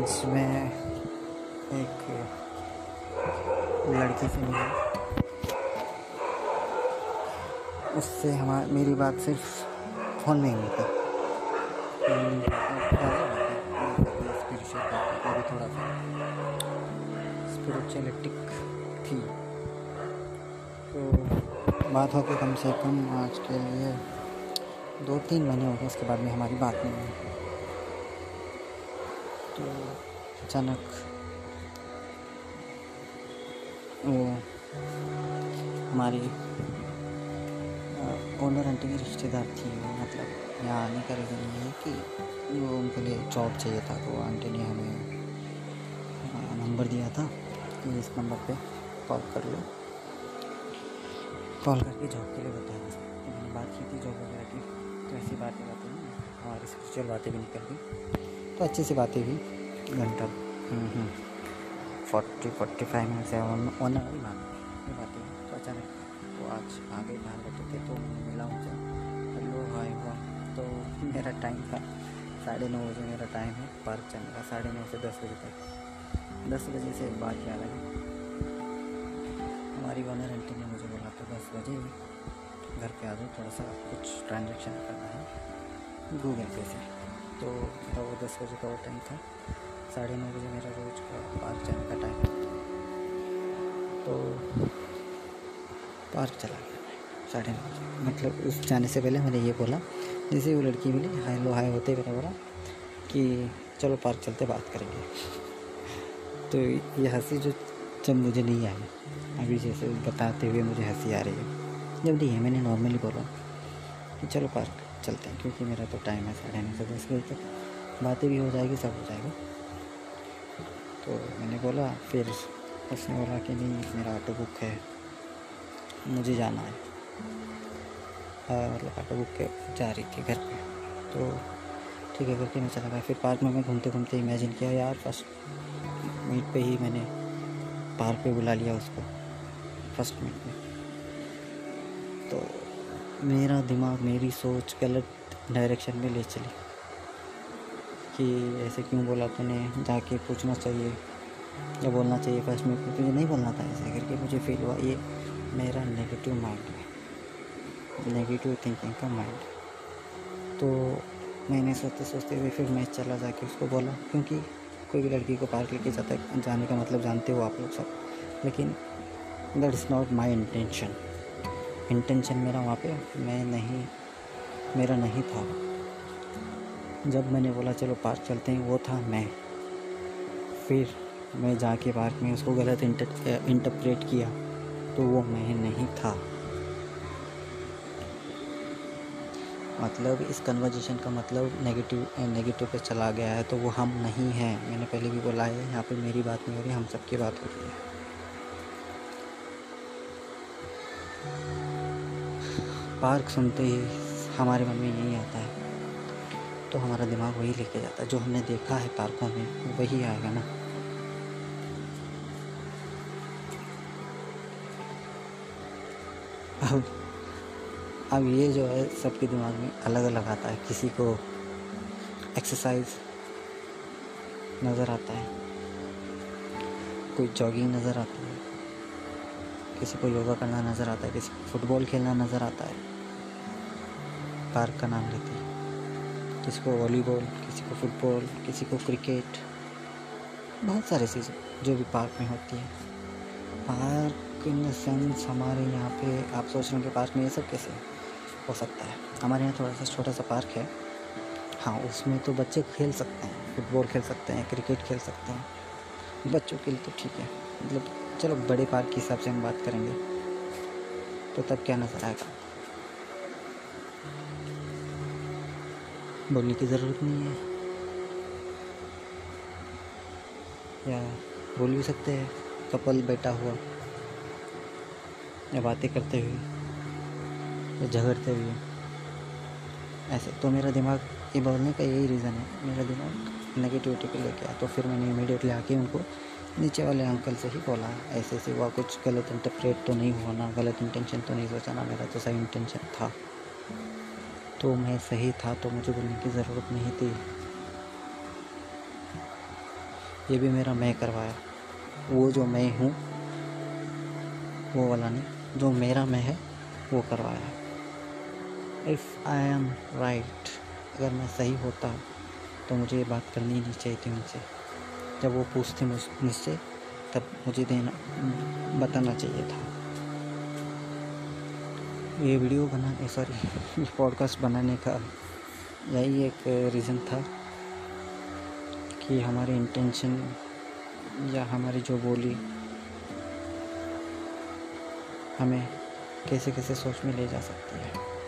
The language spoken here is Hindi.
आज मैं एक लड़की से मिला उससे हमारी, मेरी बात सिर्फ़ फ़ोन में हुई थी थोड़ा सा स्पिरिचुअलिटिक थी। तो बात हो गई कम से कम आज के लिए। दो तीन महीने हो गए, उसके बाद में हमारी बात नहीं हुई तो अचानक वो हमारी ओनर आंटी की रिश्तेदार थी वो मतलब यहाँ आने का रीज़न ये है कि वो उनके लिए जॉब चाहिए था तो आंटी ने हमें नंबर दिया था कि इस नंबर पे कॉल कर लो। कॉल करके जॉब के लिए बताया तो मैंने बात की थी जॉब वगैरह की तो ऐसी बातें बातें हमारी स्पिरिचुअल बातें भी निकल गई। तो अच्छी सी बातें हुई घंटा फोर्टी फोर्टी फाइव मिनट से वन आवर ही। ये बातें तो अचानक वो आज आ गए बाहर बैठे थे तो मिला उनसे हेलो, हाय, हुआ। तो मेरा टाइम था। साढ़े नौ बजे मेरा टाइम है। पार्क जाने का। साढ़े नौ से दस बजे तक। दस बजे से एक बात याद आई हमारी ओनर आंटी ने मुझे बोला तो दस बजे घर पे आ जाओ। थोड़ा सा कुछ ट्रांजेक्शन करना है। गूगल पे से। तो था वो दस बजे का वो टाइम था। साढ़े नौ बजे मेरा रोज़ का पार्क जाने का टाइम तो पार्क चला गया साढ़े नौ बजे। मतलब उस जाने से पहले मैंने ये बोला, जैसे वो लड़की मिली, हाय लो, हाय होते मैंने बोला कि चलो पार्क चलते बात करेंगे। तो ये हँसी जो जब मुझे नहीं आई, अभी जैसे बताते हुए मुझे हँसी आ रही है। जब नहीं है, मैंने नॉर्मली बोला कि चलो पार्क। चलते हैं, क्योंकि मेरा तो टाइम है साढ़े नौ से दस बजे तक। बातें भी हो जाएगी, सब हो जाएगा। तो मैंने बोला, फिर उसने बोला कि नहीं, मेरा ऑटो बुक है, मुझे जाना है। मतलब ऑटो बुक के जा रही थी घर पे। तो ठीक है, करके मैं चला गया। फिर पार्क में मैं घूमते घूमते इमेजिन किया, यार फ़र्स्ट मीट पे ही मैंने पार्क पे बुला लिया उसको फ़र्स्ट मीट में तो मेरा दिमाग, मेरी सोच गलत डायरेक्शन में ले चली। कि ऐसे क्यों बोला तूने? जाके पूछना चाहिए। या बोलना चाहिए फ़र्स्ट में तुझे नहीं बोलना था ऐसे करके मुझे फील हुआ, ये मेरा नेगेटिव माइंड है। नेगेटिव थिंकिंग का माइंड तो मैंने सोचते सोचते हुए फिर मैं चला जाके उसको बोला, क्योंकि कोई भी लड़की को पार्क लेके जाता है, जाने का मतलब जानते हो आप लोग सब। लेकिन that is not my intention intention मेरा वहाँ पे, मैं नहीं, मेरा नहीं था। जब मैंने बोला, चलो पार्क चलते हैं, वो था मैं। फिर मैं जाके पार्क में उसको गलत इंटरप्रेट किया तो वो मैं नहीं था। मतलब इस कन्वर्जेशन का मतलब नेगेटिव नेगेटिव पे चला गया है तो वो हम नहीं हैं। मैंने पहले भी बोला है, यहाँ पे मेरी बात नहीं हो रही, हम सबकी बात हो रही है। पार्क सुनते ही हमारे मन में यही आता है। तो हमारा दिमाग वही लेके जाता है। जो हमने देखा है पार्कों में, वही आएगा ना। अब अब ये जो है, सबके दिमाग में अलग अलग आता है। किसी को एक्सरसाइज नज़र आता है। कोई जॉगिंग नज़र आती है। किसी को योगा करना नज़र आता है। किसी को फुटबॉल खेलना नज़र आता है। पार्क का नाम लेते हैं। किसी को वॉलीबॉल, किसी को फुटबॉल, किसी को क्रिकेट, बहुत सारी चीज़ें जो भी पार्क में होती है। पार्क इन सेंस हमारे यहाँ पे आप सोच रहे हैं कि पार्क में ये सब कैसे हो सकता है? हमारे यहाँ थोड़ा सा छोटा सा पार्क है। हाँ उसमें तो बच्चे खेल सकते हैं, फुटबॉल खेल सकते हैं, क्रिकेट खेल सकते हैं। बच्चों के लिए तो ठीक है। मतलब चलो, बड़े पार्क के हिसाब से हम बात करेंगे। तो तब क्या नज़र आएगा? बोलने की ज़रूरत नहीं है। या बोल भी सकते हैं, कपल बैठा हुआ। या बातें करते हुए, या झगड़ते हुए। ऐसे तो मेरा दिमाग, ये बोलने का यही रीज़न है। मेरा दिमाग नेगेटिविटी पे लेके आया तो फिर मैंने इमीडिएटली आके उनको नीचे वाले अंकल से ही बोला। ऐसे ऐसे हुआ, कुछ गलत इंटरप्रेट तो नहीं हुआ ना, गलत इंटेंशन तो नहीं सोचा ना मेरा तो सही इंटेंशन था। तो मैं सही था तो मुझे बोलने की ज़रूरत नहीं थी। ये भी मेरा मैं करवाया। वो जो मैं हूँ, वो वाला नहीं, जो मेरा मैं है, वो करवाया। इफ़ आई एम राइट अगर मैं सही होता तो मुझे ये बात करनी नहीं चाहिए थी उनसे। जब वो पूछते मुझसे, तब मुझे देना, बताना चाहिए था। ये वीडियो बनाने सॉरी पॉडकास्ट बनाने का यही एक रीज़न था कि हमारी इंटेंशन या हमारी जो बोली हमें कैसे कैसे सोच में ले जा सकती है।